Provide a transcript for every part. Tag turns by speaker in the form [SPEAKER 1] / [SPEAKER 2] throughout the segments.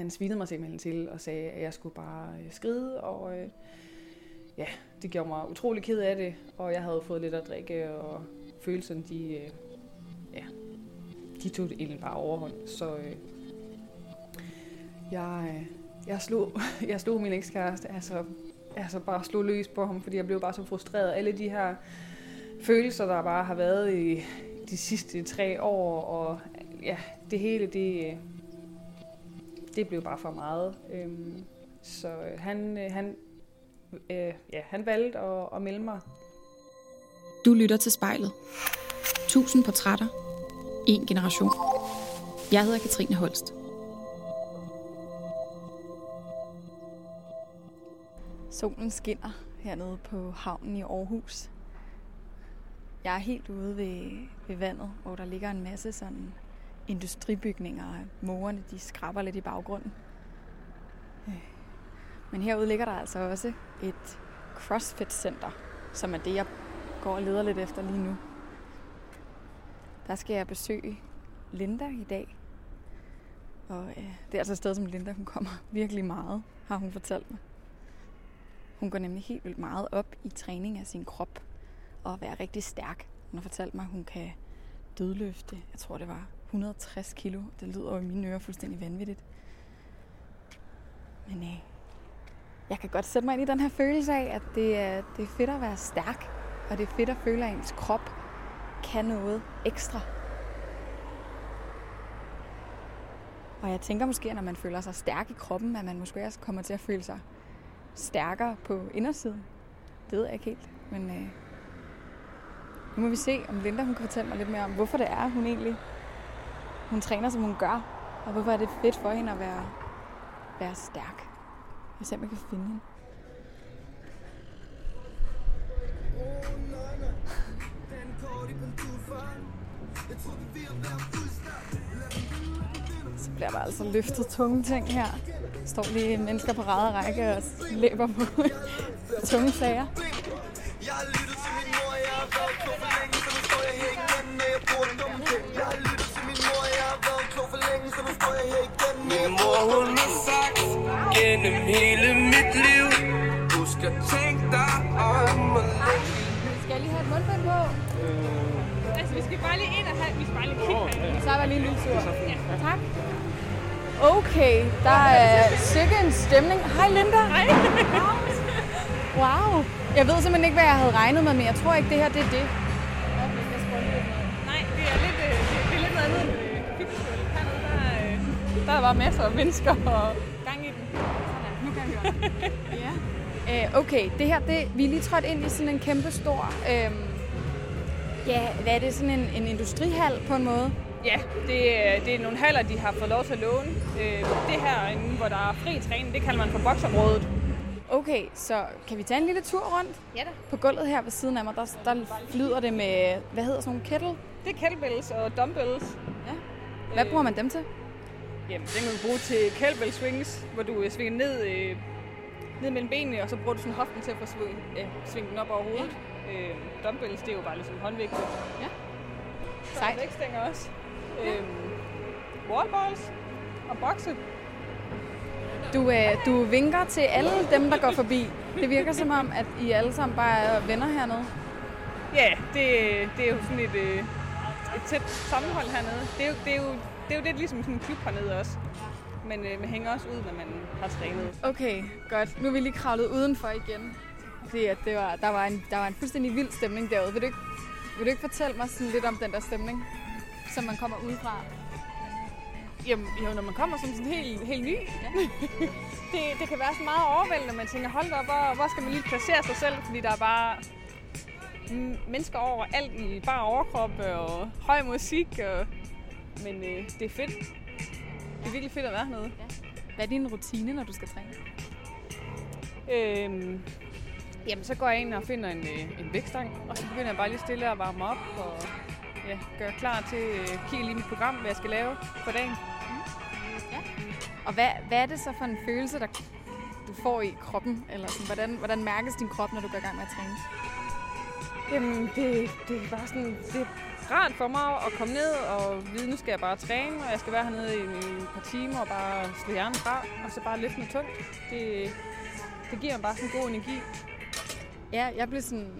[SPEAKER 1] han svinede mig simpelthen til og sagde, at jeg skulle bare øh, skride, og øh, ja, det gjorde mig utrolig ked af det, og jeg havde fået lidt at drikke, og følelserne, de, øh, ja, de tog det egentlig bare overhånd, så øh, jeg, øh, jeg, slog, jeg slog min ekskæreste, altså, altså bare slog løs på ham, fordi jeg blev bare så frustreret. Alle de her følelser, der bare har været i de sidste tre år, og ja, det hele, det, øh, det blev bare for meget. Øhm, så han, han, øh, ja, han valgte at, at melde mig.
[SPEAKER 2] Du lytter til spejlet. Tusind portrætter. En generation. Jeg hedder Katrine Holst.
[SPEAKER 3] Solen skinner hernede på havnen i Aarhus. Jeg er helt ude ved, ved vandet, hvor der ligger en masse sådan industribygninger, Morerne, de skraber lidt i baggrunden. Øh. Men herude ligger der altså også et CrossFit-center, som er det, jeg går og leder lidt efter lige nu. Der skal jeg besøge Linda i dag. Og øh, det er altså et sted, som Linda hun kommer virkelig meget, har hun fortalt mig. Hun går nemlig helt vildt meget op i træning af sin krop og være rigtig stærk. Hun har fortalt mig, at hun kan dødløfte, jeg tror det var 160 kilo. Det lyder jo i mine ører fuldstændig vanvittigt. Men øh, jeg kan godt sætte mig ind i den her følelse af, at det er, det er fedt at være stærk. Og det er fedt at føle, at ens krop kan noget ekstra. Og jeg tænker måske, at når man føler sig stærk i kroppen, at man måske også kommer til at føle sig stærkere på indersiden. Det ved jeg ikke helt, men øh, nu må vi se, om Linda hun kan fortælle mig lidt mere om, hvorfor det er, hun egentlig hun træner, som hun gør, og hvorfor er det fedt for hende at være, være stærk. Jeg ser, om jeg kan finde hende. Så bliver der altså løftet tunge ting her. Står lige mennesker på række og løber på tunge sager. Min mor, hun har sagt gennem hele mit liv, husk at tænke dig om og Skal jeg lige have et mundbind på?
[SPEAKER 4] Øh, altså, vi skal bare lige ind og have, vi skal bare lige kigge
[SPEAKER 3] herinde. Så er der lige en lille tur. Ja. Tak. Okay, der er sikkert en stemning. Hej Linda.
[SPEAKER 4] Hej.
[SPEAKER 3] Wow. Jeg ved simpelthen ikke, hvad jeg havde regnet med, men jeg tror ikke, det her det er det.
[SPEAKER 4] Der er bare masser af mennesker og gang i den.
[SPEAKER 3] Sådan, nu kan jeg høre ja. Øh, okay, det her, det, vi er lige trådt ind i sådan en kæmpe stor... Øh, ja, hvad er det? Sådan en, en industrihal på en måde?
[SPEAKER 4] Ja, det, er, det er nogle haller, de har fået lov til at låne. Øh, det her, hvor der er fri træning, det kalder man for boksområdet.
[SPEAKER 3] Okay, så kan vi tage en lille tur rundt?
[SPEAKER 4] Ja da.
[SPEAKER 3] På gulvet her ved siden af mig, der, der flyder det med, hvad hedder sådan nogle kettle?
[SPEAKER 4] Det er kettlebells og dumbbells.
[SPEAKER 3] Ja. Hvad bruger man dem til?
[SPEAKER 4] Jamen, den kan du bruge til kettlebell swings, hvor du øh, svinger ned, øh, ned mellem benene, og så bruger du sådan hoften til at få sving, øh, svinge den op over hovedet. Ja. Øh, dumbbells, det er jo bare ligesom håndvægte.
[SPEAKER 3] Ja.
[SPEAKER 4] Sejt. vægtstænger også. Ja. Øh, wallballs og bokse.
[SPEAKER 3] Du, øh, du vinker til alle dem, der går forbi. Det virker som om, at I alle sammen bare er venner hernede.
[SPEAKER 4] Ja, det, det er jo sådan et, øh, et tæt sammenhold hernede. Det er jo, det er jo, det er jo lidt ligesom sådan en klub hernede også. Men øh, man hænger også ud, når man har trænet.
[SPEAKER 3] Okay, godt. Nu er vi lige kravlet udenfor igen. Fordi at det var, der, var en, der var en fuldstændig vild stemning derude. Vil du ikke, vil du ikke fortælle mig sådan lidt om den der stemning, som man kommer udefra?
[SPEAKER 4] Jamen, jo, når man kommer som sådan helt, helt ny. Ja. det, det kan være så meget overvældende, man tænker, hold op, hvor, hvor skal man lige placere sig selv? Fordi der er bare mennesker over alt i bare overkrop og høj musik. Og, men øh, det er fedt. Det er virkelig fedt at være hernede. Ja.
[SPEAKER 3] Hvad er din rutine, når du skal træne?
[SPEAKER 4] Øhm, jamen, så går jeg ind og finder en, øh, en vægtstang, og så begynder jeg bare lige stille at varme op og ja, gøre klar til at øh, kigge lige mit program, hvad jeg skal lave for dagen.
[SPEAKER 3] Og hvad, hvad er det så for en følelse, der du får i kroppen? Eller sådan, hvordan, hvordan mærkes din krop, når du går i gang med at træne?
[SPEAKER 4] Jamen, det, det er bare sådan, det rart for mig at komme ned og vide, nu skal jeg bare træne, og jeg skal være hernede i et par timer og bare slå hjernen fra, og så bare løfte noget tungt. Det, det giver mig bare sådan god energi.
[SPEAKER 3] Ja, jeg bliver sådan,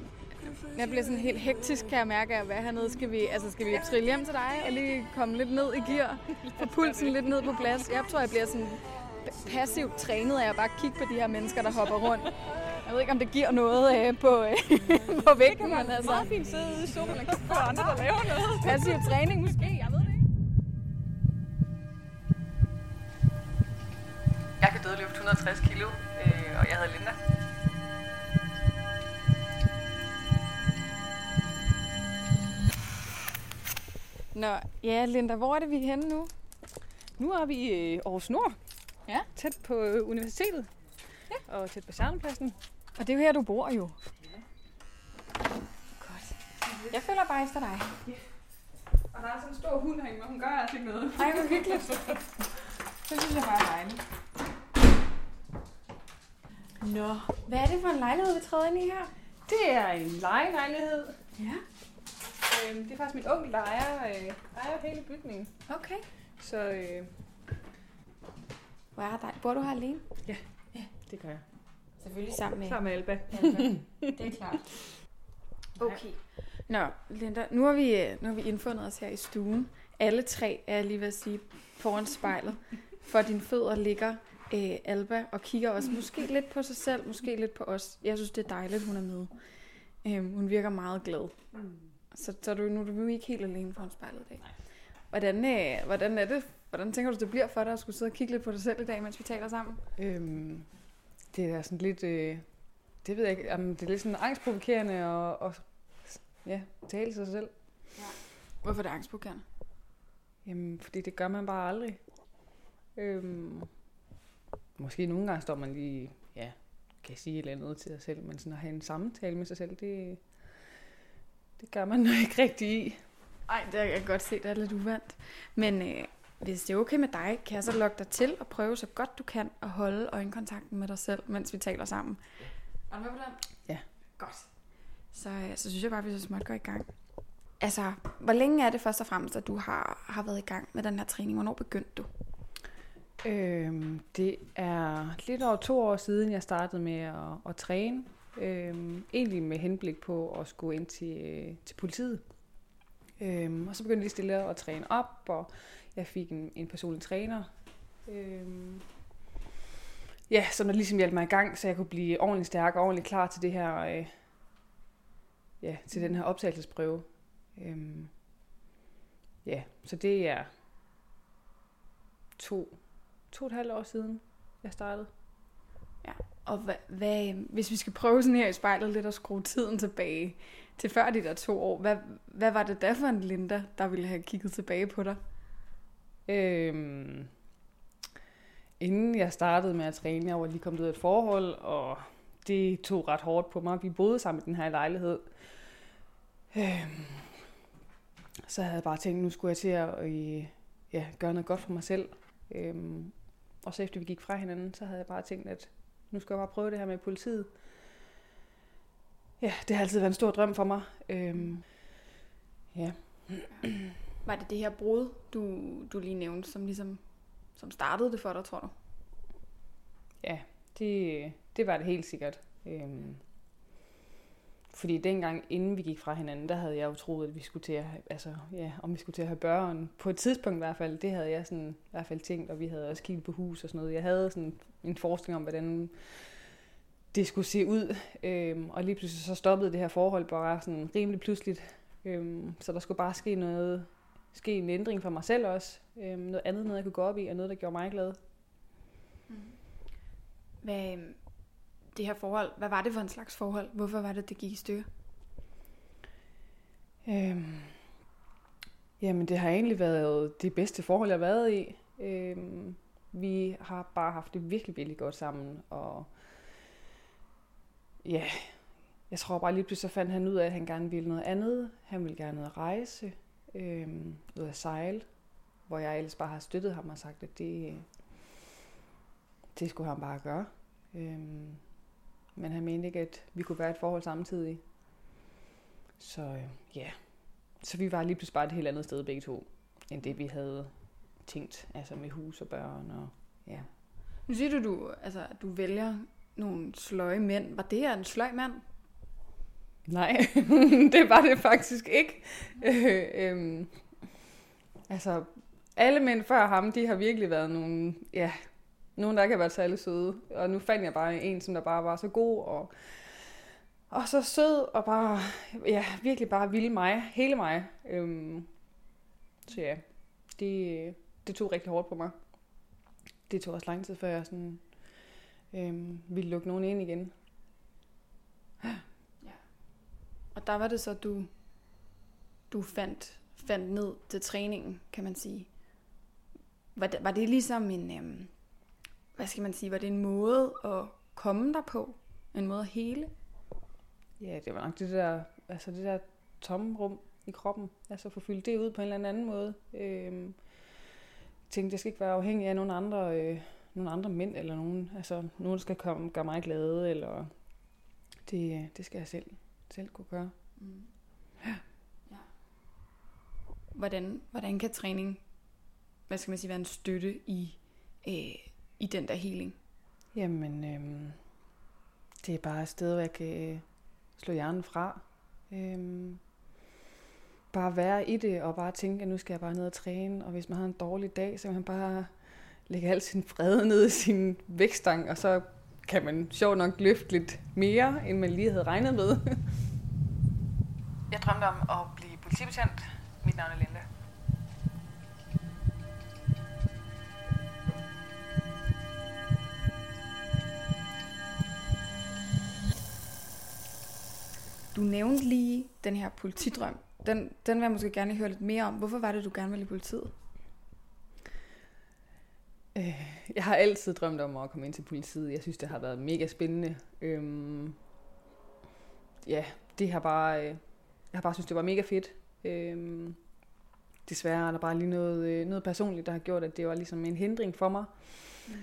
[SPEAKER 3] jeg bliver sådan helt hektisk, kan jeg mærke, at være hernede. Skal vi, altså, skal vi trille hjem til dig og lige komme lidt ned i gear? Få pulsen lidt ned på plads? Jeg tror, jeg bliver sådan passivt trænet af at bare kigge på de her mennesker, der hopper rundt. Jeg ved ikke, om det giver noget øh, på, øh, på vægten,
[SPEAKER 4] Det kan man altså. meget fint sidde ude i solen og kigge på andre, der laver noget.
[SPEAKER 3] Passiv træning måske, jeg ved det ikke.
[SPEAKER 4] Jeg kan dødløfte 160 kilo, øh, og jeg hedder Linda.
[SPEAKER 3] Nå, ja, Linda, hvor er det, vi er henne nu?
[SPEAKER 4] Nu er vi i øh, Aarhus Nord.
[SPEAKER 3] Ja.
[SPEAKER 4] Tæt på øh, universitetet. Ja. Og tæt på Sjernpladsen.
[SPEAKER 3] Og det er jo her, du bor jo. Godt. Jeg følger bare efter dig.
[SPEAKER 4] Og der er sådan en stor hund herinde, og hun gør altså ikke noget.
[SPEAKER 3] Ej, hvor hyggeligt. Det synes jeg bare er dejligt. Nå, hvad er det for en lejlighed, vi træder ind i her?
[SPEAKER 4] Det er en lejelejlighed.
[SPEAKER 3] Ja.
[SPEAKER 4] Øh, det er faktisk min onkel, der ejer, øh, ejer hele bygningen.
[SPEAKER 3] Okay.
[SPEAKER 4] Så øh,
[SPEAKER 3] Hvor er dig? Bor du her alene?
[SPEAKER 4] det gør jeg.
[SPEAKER 3] Selvfølgelig sammen med
[SPEAKER 4] Sammen med Alba.
[SPEAKER 3] Det er klart. Okay. Nå, Linda, nu har, vi, nu har vi indfundet os her i stuen. Alle tre, er lige ved at sige, foran spejlet. For dine fødder ligger øh, Alba og kigger også måske lidt på sig selv, måske lidt på os. Jeg synes, det er dejligt, hun er med. Øhm, hun virker meget glad. Så, så er du, nu er du ikke helt alene foran spejlet i dag. Hvordan, øh, hvordan er det? Hvordan tænker du, det bliver for dig at skulle sidde og kigge lidt på dig selv i dag, mens vi taler sammen?
[SPEAKER 4] Øhm, det er sådan lidt, øh, det ved jeg ikke, um, det er lidt sådan angstprovokerende og, og ja, tale sig selv.
[SPEAKER 3] Hvorfor er det angstprovokerende?
[SPEAKER 4] Jamen, fordi det gør man bare aldrig. Øhm, måske nogle gange står man lige, ja, kan sige et eller andet til sig selv, men sådan at have en samtale med sig selv, det, det gør man ikke rigtig i.
[SPEAKER 3] Ej, det kan jeg godt se, det er lidt uvandt. Men øh, hvis det er okay med dig, kan jeg så lokke dig til og prøve så godt du kan at holde øjenkontakten med dig selv, mens vi taler sammen. Er du med på den?
[SPEAKER 4] Ja.
[SPEAKER 3] Godt. Så, øh, så synes jeg bare, at vi så småt går i gang. Altså, hvor længe er det først og fremmest, at du har, har været i gang med den her træning? Hvornår begyndte du?
[SPEAKER 4] Øhm, det er lidt over to år siden, jeg startede med at, at træne. Øhm, egentlig med henblik på at skulle ind til, øh, til politiet. Øhm, og så begyndte jeg lige stille at træne op, og jeg fik en, en personlig træner. øh, ja, som der ligesom hjalp mig i gang, så jeg kunne blive ordentligt stærk og ordentligt klar til det her, øh, ja, til den her optagelsesprøve. Øh, ja, så det er to, to og et halvt år siden, jeg startede.
[SPEAKER 3] Ja, Og hvad, hvad, hvis vi skal prøve sådan her i spejlet lidt at skrue tiden tilbage til før de der to år, hvad, hvad var det da for en Linda, der ville have kigget tilbage på dig?
[SPEAKER 4] Øhm, inden jeg startede med at træne, jeg var lige kommet ud af et forhold, og det tog ret hårdt på mig. Vi boede sammen i den her lejlighed. Øhm, så havde jeg bare tænkt, nu skulle jeg til at øh, ja, gøre noget godt for mig selv. Øhm, og så efter vi gik fra hinanden, så havde jeg bare tænkt, at nu skal jeg bare prøve det her med politiet. Ja, det har altid været en stor drøm for mig. Øhm, ja.
[SPEAKER 3] Var det det her brud, du, du lige nævnte, som ligesom som startede det for dig, tror du?
[SPEAKER 4] Ja, det, det var det helt sikkert. Øhm, fordi dengang, inden vi gik fra hinanden, der havde jeg jo troet, at vi skulle til at have, altså, ja, om vi skulle til at have børn. På et tidspunkt i hvert fald, det havde jeg sådan, i hvert fald tænkt, og vi havde også kigget på hus og sådan noget. Jeg havde sådan en forestilling om, hvordan det skulle se ud. Øhm, og lige pludselig så stoppede det her forhold bare sådan rimelig pludseligt. Øhm, så der skulle bare ske noget, ske en ændring for mig selv også. Øhm, noget andet, noget jeg kunne gå op i, og noget, der gjorde mig glad.
[SPEAKER 3] Hvad, øhm, det her forhold, hvad var det for en slags forhold? Hvorfor var det, det gik i stykker?
[SPEAKER 4] Øhm, jamen, det har egentlig været det bedste forhold, jeg har været i. Øhm, vi har bare haft det virkelig, virkelig godt sammen, og ja, jeg tror bare lige pludselig så fandt han ud af, at han gerne ville noget andet. Han ville gerne ud at rejse, øh, ud at sejle, hvor jeg ellers bare har støttet ham og sagt, at det, det skulle han bare gøre. Øh, men han mente ikke, at vi kunne være et forhold samtidig. Så øh, ja, så vi var lige pludselig bare et helt andet sted begge to, end det vi havde tænkt, altså med hus og børn og ja.
[SPEAKER 3] Nu siger du, du, altså, du vælger nogle sløje mænd. Var det en sløj mand?
[SPEAKER 4] Nej, det var det faktisk ikke. Øh, øh, altså, alle mænd før ham, de har virkelig været nogle, ja, nogen, der ikke har været særlig søde. Og nu fandt jeg bare en, som der bare var så god og, og så sød og bare, ja, virkelig bare ville mig, hele mig. Øhm, så ja, det, det tog rigtig hårdt på mig. Det tog også lang tid, før jeg sådan, øhm, ville lukke nogen ind igen.
[SPEAKER 3] Og der var det så, du, du fandt, fandt ned til træningen, kan man sige. Var det, var det ligesom en, øhm, hvad skal man sige, var det en måde at komme der på? En måde at hele?
[SPEAKER 4] Ja, det var nok det der, altså det der tomme rum i kroppen. Altså få fyldt det ud på en eller anden måde. Øhm, tænkte, jeg skal ikke være afhængig af nogle andre, øh, nogle andre mænd, eller nogen, altså nogen, der skal komme, gøre mig glad, eller det, øh, det skal jeg selv, selv kunne gøre.
[SPEAKER 3] Mm. Ja. Hvordan, hvordan kan træning, hvad skal man sige, være en støtte i, øh, i den der healing?
[SPEAKER 4] Jamen, øhm, det er bare et sted, hvor jeg kan øh, slå hjernen fra. Øhm, bare være i det, og bare tænke, at nu skal jeg bare ned og træne. Og hvis man har en dårlig dag, så kan man bare lægge al sin fred ned i sin vækstang, og så kan man sjovt nok løfte lidt mere, end man lige havde regnet med. jeg drømte om at blive politibetjent. Mit navn er Linda.
[SPEAKER 3] Du nævnte lige den her politidrøm. Den, den vil jeg måske gerne høre lidt mere om. Hvorfor var det, du gerne ville i politiet?
[SPEAKER 4] Øh, jeg har altid drømt om at komme ind til politiet. Jeg synes, det har været mega spændende. Øhm, ja, det har bare, øh, har bare synes, det var mega fedt. Øhm, desværre er der bare lige noget, øh, noget personligt, der har gjort, at det var ligesom en hindring for mig. Mm.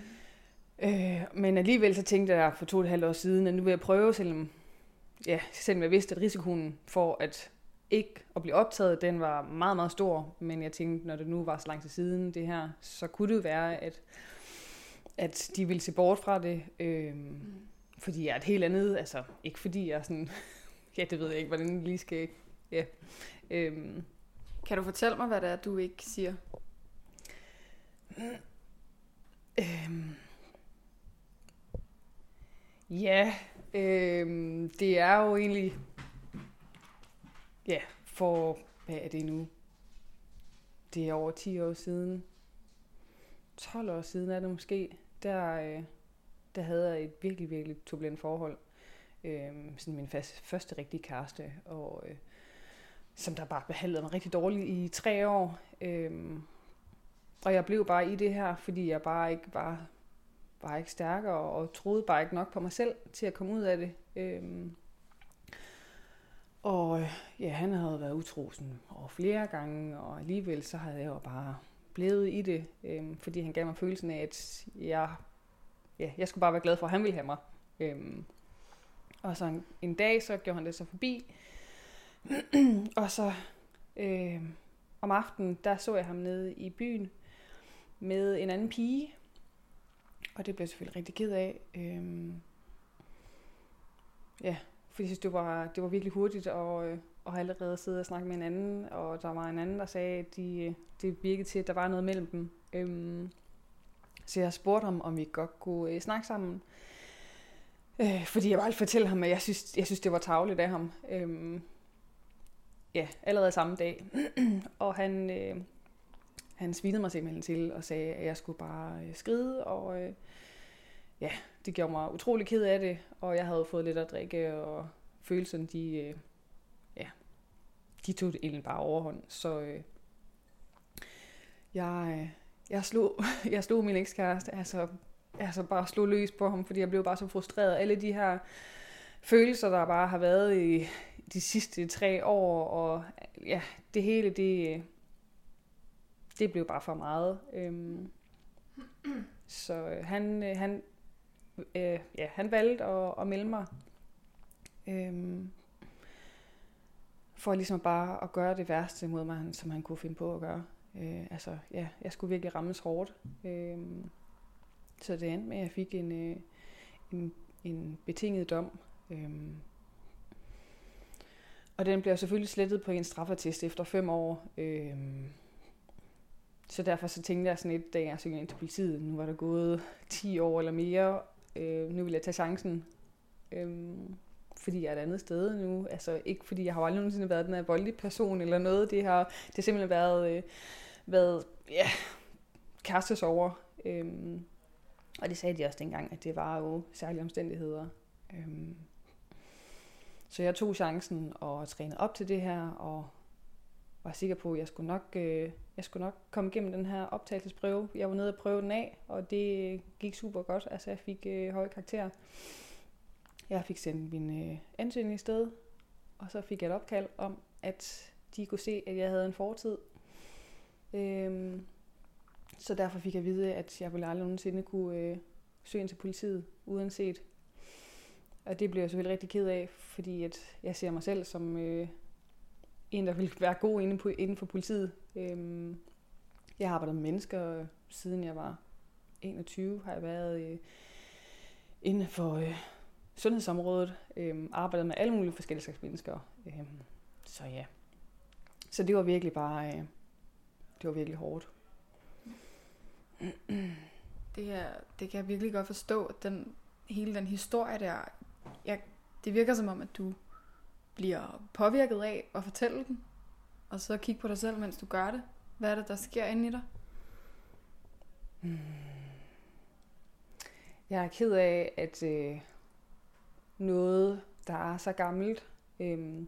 [SPEAKER 4] Øh, men alligevel så tænkte jeg for to og et halvt år siden, at nu vil jeg prøve, selvom, ja, selvom jeg vidste, at risikoen for at ikke at blive optaget, den var meget, meget stor. Men jeg tænkte, når det nu var så lang tid siden det her, så kunne det jo være, at, at de ville se bort fra det. Mm. Fordi jeg er et helt andet, altså ikke fordi jeg er sådan, ja det ved jeg ikke, hvordan det lige skal, ja. Øhm,
[SPEAKER 3] kan du fortælle mig, hvad det er, du ikke siger?
[SPEAKER 4] Øhm, ja, øhm, det er jo egentlig ja, for, hvad er det nu? Det er over 10 år siden. 12 år siden er det måske. Der, øh, der havde jeg et virkelig, virkelig turbulent forhold. Øh, sådan min fast, første rigtige kæreste. Og, øh, som der bare behandlede mig rigtig dårligt i tre år. Øh, og jeg blev bare i det her, fordi jeg bare ikke var, var ikke stærkere, og troede bare ikke nok på mig selv til at komme ud af det. Øhm, øh, og ja, han havde været utrosen over flere gange, og alligevel så havde jeg jo bare blevet i det, øhm, fordi han gav mig følelsen af, at jeg, ja, jeg skulle bare være glad for, at han ville have mig. Øhm, og så en, en dag, så gjorde han det så forbi, og så øh, om aftenen, der så jeg ham nede i byen med en anden pige, og det blev jeg selvfølgelig rigtig ked af. Øh, ja, fordi jeg synes, det var, det var virkelig hurtigt, øh, og, øh, og har allerede siddet og snakket med en anden, og der var en anden, der sagde, at de, det virkede til, at der var noget mellem dem. Øhm, så jeg spurgte ham, om vi godt kunne øh, snakke sammen. Øh, Øh, fordi jeg bare ville fortælle ham, at jeg synes, jeg synes det var tavligt af ham. Øh, ja, allerede samme dag. og han, øh, han svinede mig simpelthen til og sagde, at jeg skulle bare øh, skride, og øh, ja, det gjorde mig utrolig ked af det, og jeg havde fået lidt at drikke, og følelserne, de, øh, ja, de tog det egentlig bare overhånd. Så øh, jeg, øh, jeg, slog, jeg slog min ekskæreste, altså, altså bare slog løs på ham, fordi jeg blev bare så frustreret. Alle de her følelser, der bare har været i de sidste tre år, og ja, det hele, det, det blev bare for meget. Øhm, så øh, han, øh, han, øh, ja, han valgte at, at melde mig. Øhm, for ligesom bare at gøre det værste mod mig, som han kunne finde på at gøre. Øh, altså, ja, jeg skulle virkelig rammes hårdt. Øh, så det endte med, at jeg fik en, øh, en, en betinget dom. Øhm. og den bliver selvfølgelig slettet på en straffetest efter fem år. Øhm. så derfor så tænkte jeg sådan et, da jeg søgte ind til politiet, nu var der gået 10 år eller mere, øh, nu vil jeg tage chancen. Øhm, fordi jeg er et andet sted nu. Altså ikke fordi jeg har aldrig nogensinde været den her voldelige person eller noget. Det har, det har simpelthen været, øh, været ja, kærestesover. Øhm, og det sagde de også dengang, at det var jo særlige omstændigheder. Øhm, så jeg tog chancen og trænede op til det her, og var sikker på, at jeg skulle nok, øh, jeg skulle nok komme igennem den her optagelsesprøve. Jeg var nede og prøve den af, og det gik super godt. Altså jeg fik øh, høje karakterer. Jeg fik sendt min øh, ansøgning i sted, og så fik jeg et opkald om, at de kunne se, at jeg havde en fortid. Øhm, så derfor fik jeg at vide, at jeg ville aldrig nogensinde kunne øh, søge ind til politiet, uanset. Og det blev jeg selvfølgelig rigtig ked af, fordi at jeg ser mig selv som øh, en, der ville være god inde, på, inden, for politiet. Øhm, jeg har arbejdet med mennesker, siden jeg var 21, har jeg været øh, inden for øh, sundhedsområdet, øh, arbejdet med alle mulige forskellige slags mennesker. Øh, så ja. Så det var virkelig bare, øh, det var virkelig hårdt.
[SPEAKER 3] Det, her, det kan jeg virkelig godt forstå, den, hele den historie der. Jeg, det virker som om, at du bliver påvirket af at fortælle den, og så kigge på dig selv, mens du gør det. Hvad er det, der sker inde i dig? Hmm.
[SPEAKER 4] Jeg er ked af, at øh, noget, der er så gammelt, øh,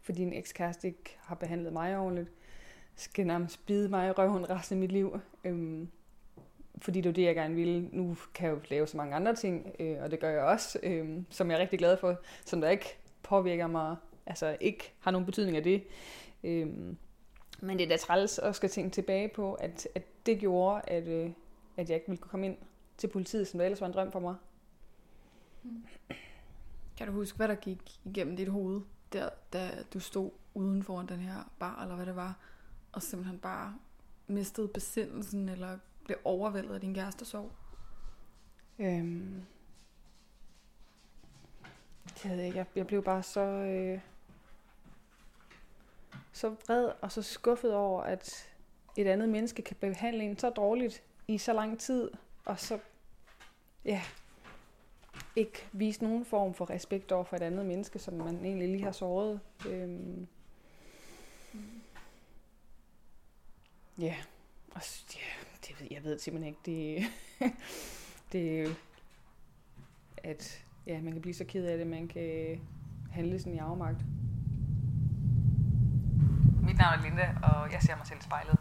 [SPEAKER 4] fordi en ekskæreste ikke har behandlet mig ordentligt, skal nærmest bide mig i røven resten af mit liv. Øh, fordi det er det, jeg gerne ville. Nu kan jeg jo lave så mange andre ting, øh, og det gør jeg også, øh, som jeg er rigtig glad for, som der ikke påvirker mig, altså ikke har nogen betydning af det. Øh, men det er da træls at skal tænke tilbage på, at, at det gjorde, at, øh, at jeg ikke ville kunne komme ind til politiet, som det ellers var en drøm for mig.
[SPEAKER 3] Hmm. Kan du huske, hvad der gik igennem dit hoved, der, da du stod uden for den her bar, eller hvad det var, og simpelthen bare mistede besindelsen, eller blev overvældet af din kæreste sorg? Øhm,
[SPEAKER 4] jeg ved ikke, jeg, jeg blev bare så, øh, så vred og så skuffet over, at et andet menneske kan behandle en så dårligt i så lang tid, og så, ja, ikke vise nogen form for respekt over for et andet menneske, som man egentlig lige har såret. Øhm. Ja, og ja, jeg ved simpelthen ikke. Det, det at ja, man kan blive så ked af det, man kan handle sådan i afmagt. Mit navn er Linda, og jeg ser mig selv i spejlet.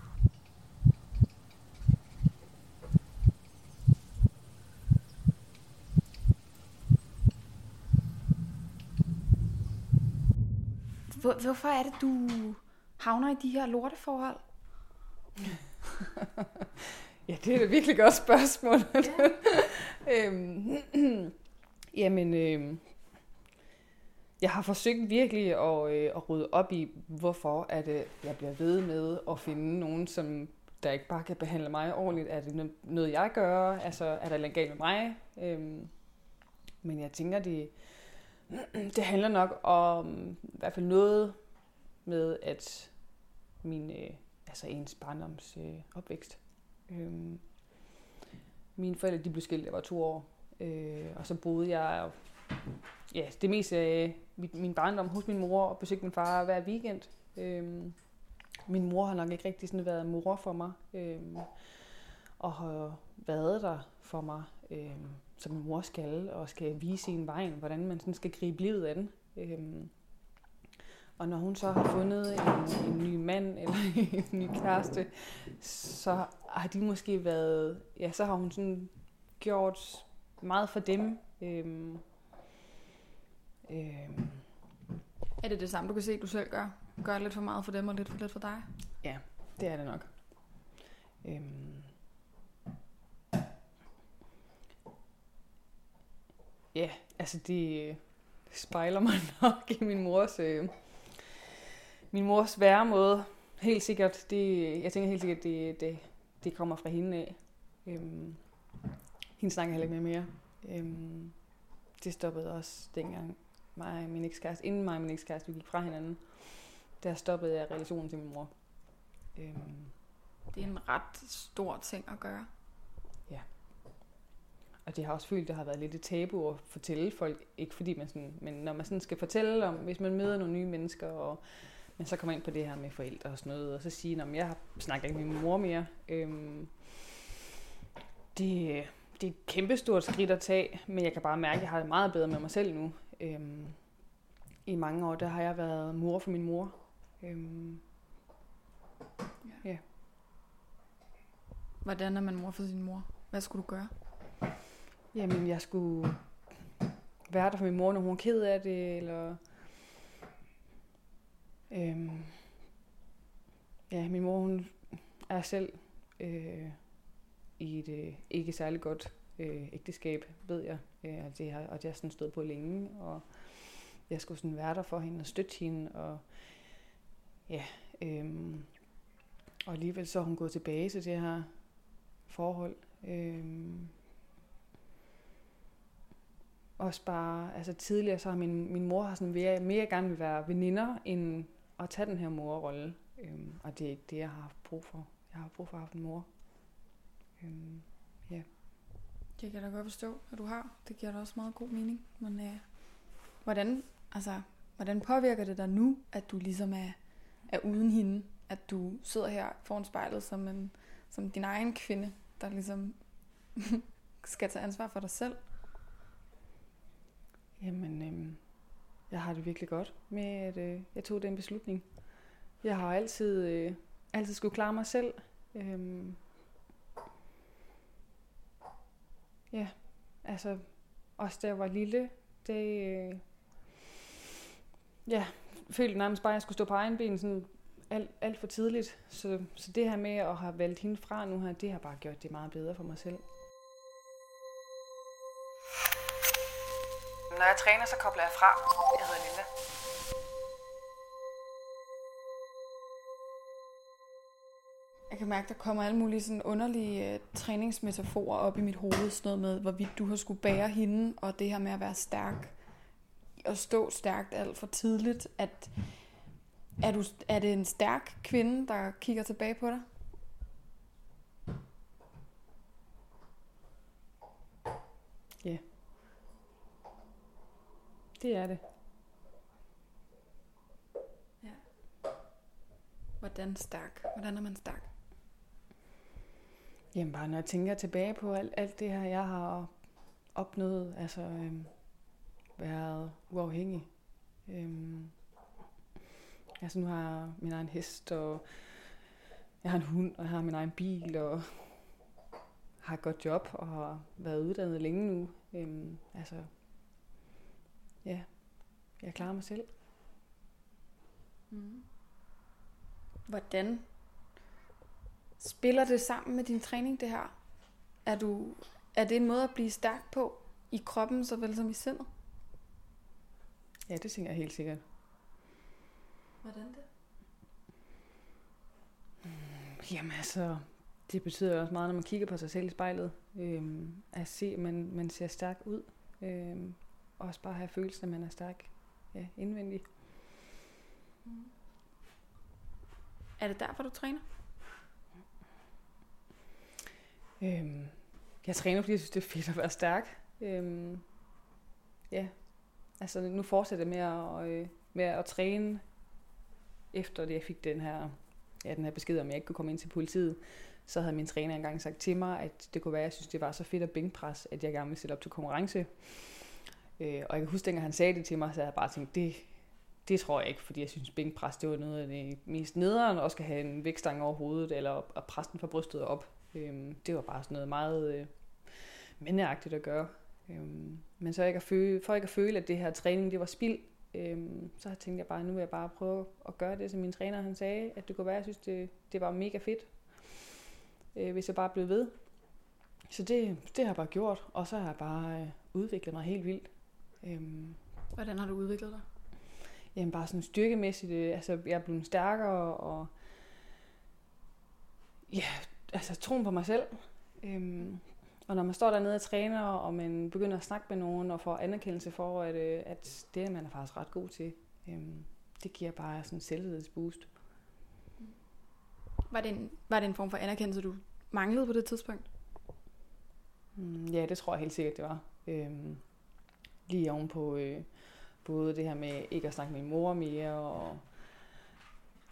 [SPEAKER 3] Hvor, hvorfor er det, du havner i de her lorteforhold?
[SPEAKER 4] ja, det er et virkelig godt spørgsmål. Ja. øhm, jamen, øhm, jeg har forsøgt virkelig at, øh, at rydde op i, hvorfor at, øh, jeg bliver ved med at finde nogen, som der ikke bare kan behandle mig ordentligt. Er det noget, jeg gør? Altså, er der galt med mig? Øhm, men jeg tænker, det, det handler nok om i hvert fald noget med, at min, øh, altså ens barndoms øh, opvækst. Øhm, mine forældre de blev skilt, jeg var to år. Øh, og så boede jeg ja, det meste af øh, min, min barndom hos min mor og besøgte min far hver weekend. Øhm, min mor har nok ikke rigtig sådan været mor for mig. Øhm, og har været der for mig øhm, som min mor skal, og skal vise en vej, hvordan man sådan skal gribe livet an. Øhm, og når hun så har fundet en, en ny mand eller en ny kæreste, så har de måske været, ja, så har hun sådan gjort meget for dem. Øhm,
[SPEAKER 3] øhm. Er det det samme, du kan se, du selv gør? Gør lidt for meget for dem og lidt for lidt for dig?
[SPEAKER 4] Ja, det er det nok. Øhm, Ja, altså det spejler mig nok i min mors øh, min mors væremåde, helt sikkert, det, jeg tænker helt sikkert, det, det, det kommer fra hende af. Øhm, hende snakker heller ikke mere mere. Øhm, det stoppede også dengang mig og min ekskæreste, inden mig og min ekskæreste, vi gik fra hinanden. Der stoppede jeg relationen til min mor. Øhm,
[SPEAKER 3] Det er en ret stor ting at gøre.
[SPEAKER 4] Og det har også følt, at det har været lidt et tabu at fortælle folk, ikke fordi man sådan, men når man sådan skal fortælle om, hvis man møder nogle nye mennesker, og man så kommer ind på det her med forældre og sådan noget, og så sige, at jeg har snakket ikke med min mor mere. Øhm, det, det er et kæmpestort skridt at tage, men jeg kan bare mærke, at jeg har det meget bedre med mig selv nu. Øhm, I mange år, der har jeg været mor for min mor. Øhm,
[SPEAKER 3] Hvordan er man mor for sin mor? Hvad skulle du gøre?
[SPEAKER 4] Jamen, jeg skulle være der for min mor, når hun er ked af det, eller... Øhm, ja, min mor, hun er selv øh, i et øh, ikke særlig godt øh, ægteskab, ved jeg. Øh, altså, og, det har, og det har sådan stået på længe, og jeg skulle sådan være der for hende og støtte hende, og ja, øhm, og alligevel så er hun gået tilbage til det her forhold. Øhm, også bare, altså tidligere så har min, min mor har sådan mere, mere gerne vil være veninder, end at tage den her morrolle. Øhm, og det er ikke det, jeg har haft brug for. Jeg har brug for at have en mor. Øhm,
[SPEAKER 3] Det kan jeg da godt forstå, at du har. Det giver da også meget god mening. Men øh, hvordan, altså, hvordan påvirker det dig nu, at du ligesom er, er uden hende? At du sidder her foran spejlet som, en, som din egen kvinde, der ligesom skal tage ansvar for dig selv?
[SPEAKER 4] jamen, øhm, jeg har det virkelig godt med, at øh, jeg tog den beslutning. Jeg har altid, øh, altid skulle klare mig selv. Øhm, ja, altså, også da jeg var lille, det, øh, ja, følte nærmest bare, at jeg skulle stå på egen ben sådan alt, alt for tidligt. Så, så det her med at have valgt hende fra nu her, det har bare gjort det meget bedre for mig selv. Når jeg træner, så kobler jeg fra. Jeg hedder Linda.
[SPEAKER 3] Jeg kan mærke, der kommer alle mulige sådan underlige øh, træningsmetaforer op i mit hoved. Sådan noget med, hvorvidt du har skulle bære hende, og det her med at være stærk. Og stå stærkt alt for tidligt. At, er, du, er det en stærk kvinde, der kigger tilbage på dig?
[SPEAKER 4] Det er det.
[SPEAKER 3] Hvordan stærk? Hvordan er man stærk?
[SPEAKER 4] Jamen bare når jeg tænker tilbage på alt, alt det her, jeg har opnået, altså øhm, været uafhængig. Øhm, altså nu har jeg min egen hest, og jeg har en hund, og jeg har min egen bil, og har et godt job, og har været uddannet længe nu. Øhm, altså, ja, jeg klarer mig selv.
[SPEAKER 3] Mm. Hvordan spiller det sammen med din træning, det her? Er, du, er det en måde at blive stærk på i kroppen, såvel som i sindet?
[SPEAKER 4] Ja, det tænker jeg helt sikkert.
[SPEAKER 3] Hvordan det?
[SPEAKER 4] Jamen altså, det betyder også meget, når man kigger på sig selv i spejlet, øhm, at se, at man, man ser stærk ud. Øhm, og også bare have følelsen, at man er stærk ja, indvendigt.
[SPEAKER 3] Er det derfor, du træner?
[SPEAKER 4] Øhm, jeg træner, fordi jeg synes, det er fedt at være stærk. Øhm, ja, altså nu fortsætter jeg med at, øh, med at træne, efter det jeg fik den her, ja, den her besked om, at jeg ikke kunne komme ind til politiet. Så havde min træner engang sagt til mig, at det kunne være, at jeg synes, det var så fedt at bænkpres, at jeg gerne ville stille op til konkurrence. Øh, og jeg kan huske, dengang han sagde det til mig, så havde jeg bare tænkt, det, det tror jeg ikke, fordi jeg synes, bænkpres, det var noget af det mest nederen, og skal have en vægtstang over hovedet, eller at presse den fra brystet op. Øhm, det var bare sådan noget meget øh, mændeagtigt at gøre. Øhm, men så ikke at føle, for ikke at føle, at det her træning, det var spild, øhm, så tænkte jeg bare, nu vil jeg bare prøve at gøre det, som min træner han sagde, at det kunne være, jeg synes, det, det var mega fedt, øh, hvis jeg bare blev ved. Så det, det har jeg bare gjort, og så har jeg bare øh, udviklet mig helt vildt. Øhm,
[SPEAKER 3] Hvordan har du udviklet dig?
[SPEAKER 4] jamen bare sådan styrkemæssigt, øh, altså jeg er blevet stærkere, og ja, altså troen på mig selv. Øhm, og når man står dernede og træner, og man begynder at snakke med nogen, og får anerkendelse for, at, øh, at det man er faktisk ret god til, øhm, det giver bare sådan en selvtillidsboost.
[SPEAKER 3] Var det, en, var det en form for anerkendelse, du manglede på det tidspunkt?
[SPEAKER 4] Mm, ja, det tror jeg helt sikkert, det var. Øhm, lige ovenpå øh, både det her med ikke at snakke med min mor mere, og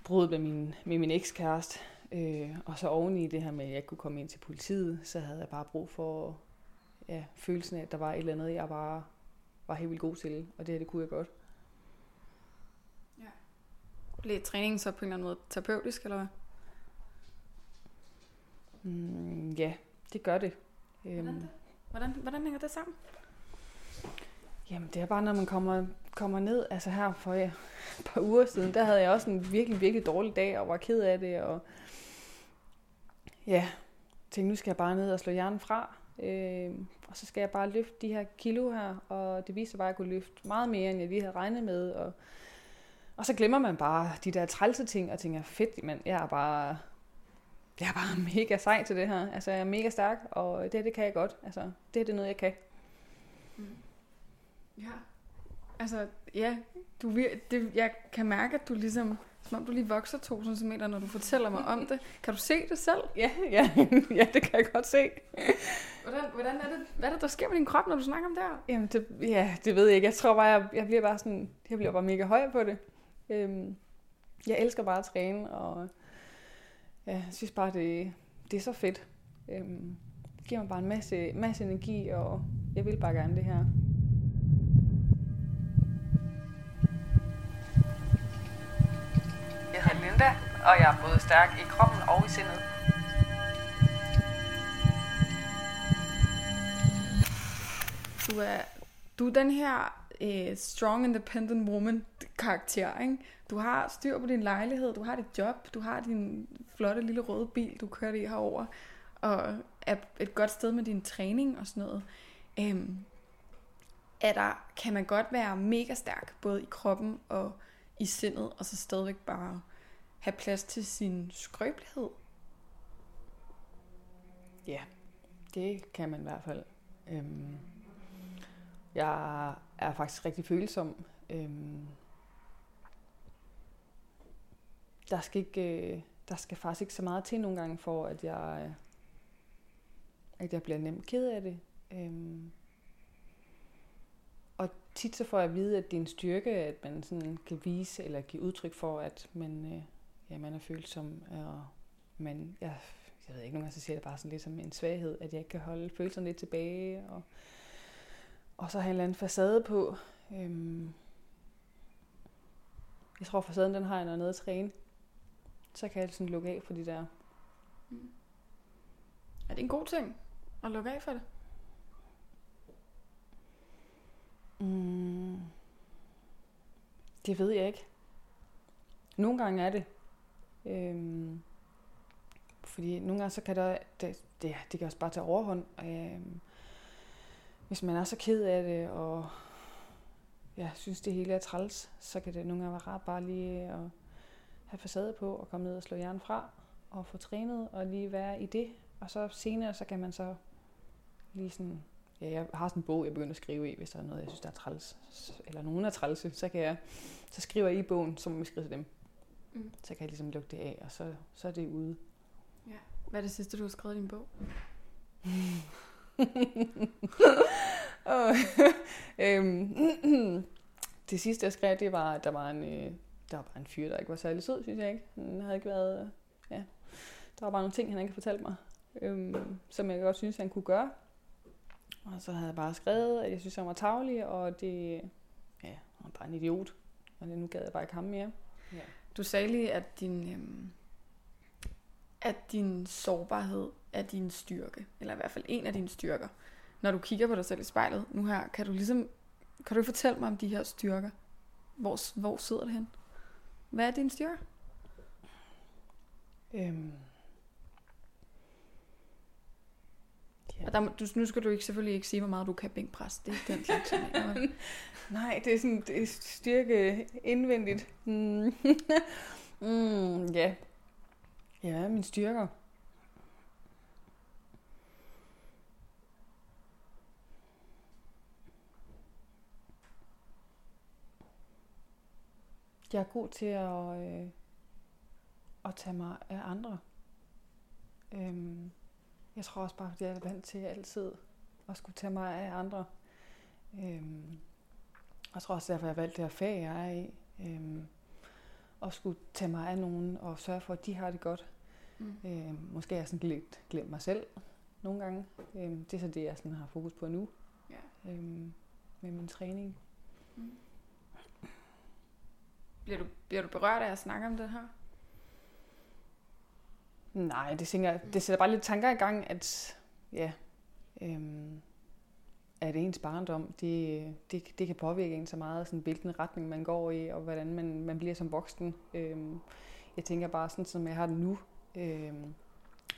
[SPEAKER 4] bruddet med min, med min ekskæreste, øh, og så oveni det her med, at jeg kunne komme ind til politiet, så havde jeg bare brug for ja, følelsen af, at der var et eller andet, jeg bare var helt vildt god til, og det her, det kunne jeg godt.
[SPEAKER 3] Ja. Blev træningen så på en eller anden måde terapeutisk, eller hvad?
[SPEAKER 4] Mm, ja, det gør det.
[SPEAKER 3] Hvordan,
[SPEAKER 4] Øhm,
[SPEAKER 3] det? Hvordan, hvordan hænger det sammen?
[SPEAKER 4] Jamen, det er bare, når man kommer, kommer ned, altså her for ja, et par uger siden, der havde jeg også en virkelig, virkelig dårlig dag, og var ked af det, og ja, tænkte, nu skal jeg bare ned og slå hjernen fra, øh, og så skal jeg bare løfte de her kilo her, og det viste sig bare, at jeg kunne løfte meget mere, end jeg lige havde regnet med, og, og så glemmer man bare de der trælse ting, og tænker, fedt, men jeg er bare, jeg er bare mega sej til det her, altså jeg er mega stærk, og det her, det kan jeg godt, altså det her, det er noget, jeg kan.
[SPEAKER 3] Ja. Altså, ja, du, det, jeg kan mærke, at du ligesom, som om du lige vokser to cm, når du fortæller mig om det. Kan du se det selv?
[SPEAKER 4] Ja, ja, ja, det kan jeg godt se.
[SPEAKER 3] Hvordan, hvordan er det, hvad er det, der sker med din krop, når du snakker om det her?
[SPEAKER 4] Jamen, det, ja, det ved jeg ikke. Jeg tror bare, jeg, jeg bliver bare sådan, jeg bliver bare mega høj på det. Øhm, jeg elsker bare at træne, og ja, jeg synes bare, det, det er så fedt. Øhm, det giver mig bare en masse, masse energi, og jeg vil bare gerne det her. Jeg og jeg er både stærk i kroppen og i sindet.
[SPEAKER 3] Du er, du er den her øh, strong independent woman karakter, ikke? Du har styr på din lejlighed, du har dit job, du har din flotte lille røde bil, du kører i herover og er et godt sted med din træning og sådan noget. Øhm, er der, kan man godt være mega stærk, både i kroppen og i sindet, og så stadigvæk bare have plads til sin skrøbelighed.
[SPEAKER 4] Ja, det kan man i hvert fald. Øhm, jeg er faktisk rigtig følsom. Øhm, der skal ikke, øh, der skal faktisk ikke så meget til nogle gange for, at jeg, øh, at jeg bliver nemt ked af det. Øhm, og tit så får jeg at vide, at det er en styrke, at man sådan kan vise eller give udtryk for, at man, øh, ja, man er følsom. Og man, jeg, jeg ved ikke, nogle gange så siger jeg det bare sådan lidt som en svaghed, at jeg ikke kan holde følelserne lidt tilbage. Og, og så have en eller anden facade på. Øhm, jeg tror, facaden den har jeg, når jeg nede at træne. Så kan jeg sådan lukke af for de der.
[SPEAKER 3] Er det en god ting at lukke af for det?
[SPEAKER 4] Mm, det ved jeg ikke. Nogle gange er det. Øhm, fordi nogle gange så kan der, det, det, det kan også bare tage overhånd. Øhm, hvis man er så ked af det, og ja, synes det hele er træls, så kan det nogle gange være rart bare lige at have facade på, og komme ned og slå hjernen fra, og få trænet, og lige være i det. Og så senere, så kan man så lige sådan, ja, jeg har sådan en bog, jeg begynder at skrive i, hvis der er noget, jeg synes, der er træls, eller nogen er trælse, så kan jeg, så skriver jeg i bogen, så må vi skrive til dem.
[SPEAKER 3] Mm.
[SPEAKER 4] Så kan jeg ligesom lukke det af, og så, så er det ude.
[SPEAKER 3] Hvad er det sidste, du har skrevet i din bog?
[SPEAKER 4] og, øhm, det sidste, jeg skrev, det var, at der var en, øh, der var bare en fyr, der ikke var særlig sød, synes jeg ikke. Han havde ikke været, øh, ja, der var bare nogle ting, han ikke havde fortalt mig, øhm, som jeg godt synes, han kunne gøre. Og så havde jeg bare skrevet, at jeg synes, han var tavlig, og det, ja, han var bare en idiot. Og nu gad jeg bare ikke ham mere. Ja.
[SPEAKER 3] Du sagde lige, at din, øhm, at din sårbarhed er din styrke, eller i hvert fald en af dine styrker. Når du kigger på dig selv i spejlet nu her, kan du ligesom, kan du fortælle mig om de her styrker? Hvor, hvor sidder det hen? Hvad er din styrke?
[SPEAKER 4] Øhm.
[SPEAKER 3] Ja. Og der, du, nu skal du ikke selvfølgelig ikke sige, hvor meget du kan bænkpres. Det er den slags.
[SPEAKER 4] Nej, det er sådan det er styrke indvendigt. Mm. mm, ja. Ja, min styrker. Jeg er god til at, øh, at tage mig af andre. Øhm, jeg tror også bare, at jeg er vant til altid at skulle tage mig af andre. Øhm, jeg tror også derfor, jeg valgte det her fag, jeg er i. Øhm, og skulle tage mig af nogen og sørge for, at de har det godt.
[SPEAKER 3] Mm.
[SPEAKER 4] Øhm, måske har jeg sådan lidt glemt mig selv nogle gange. Øhm, det er så det, jeg sådan har fokus på nu
[SPEAKER 3] Ja.
[SPEAKER 4] øhm, med min træning.
[SPEAKER 3] Bliver, du, bliver du berørt af at snakke om det her?
[SPEAKER 4] Nej, det, tænker, det sætter bare lidt tanker i gang, at ja, øhm, at ens barndom, det, det, det kan påvirke en så meget, sådan, hvilken retning man går i, og hvordan man, man bliver som voksen. Øhm, jeg tænker bare sådan, som jeg har det nu, øhm,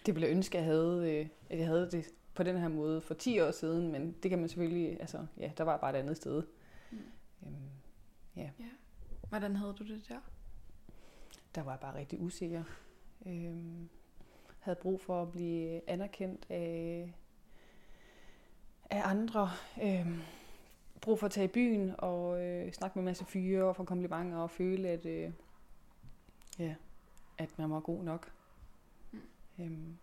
[SPEAKER 4] det ville jeg ønske, at jeg havde, øh, at jeg havde det på den her måde for 10 år siden, men det kan man selvfølgelig, altså ja, der var jeg bare et andet sted.
[SPEAKER 3] Mm.
[SPEAKER 4] Øhm,
[SPEAKER 3] Hvordan havde du det der?
[SPEAKER 4] der var jeg bare rigtig usikker. Øhm, havde brug for at blive anerkendt af, af andre. Øhm, brug for at tage i byen og øh, snakke med en masse fyre og få komplimenter og føle, at, øh, ja, at man var god nok.
[SPEAKER 3] Mm.
[SPEAKER 4] Øhm,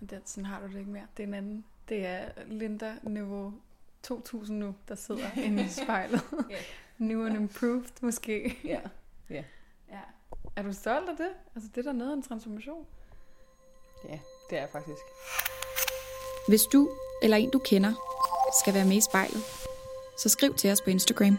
[SPEAKER 3] Men den, sådan har du det ikke mere. Det er en anden. Det er Linda niveau 2000 nu, der sidder inde i spejlet.
[SPEAKER 4] Ja.
[SPEAKER 3] New and improved måske.
[SPEAKER 4] ja.
[SPEAKER 3] Ja. Er du stolt af det? Altså det er da noget af en transformation.
[SPEAKER 4] ja, det er jeg faktisk.
[SPEAKER 2] Hvis du eller en du kender skal være med i spejlet, så skriv til os på Instagram.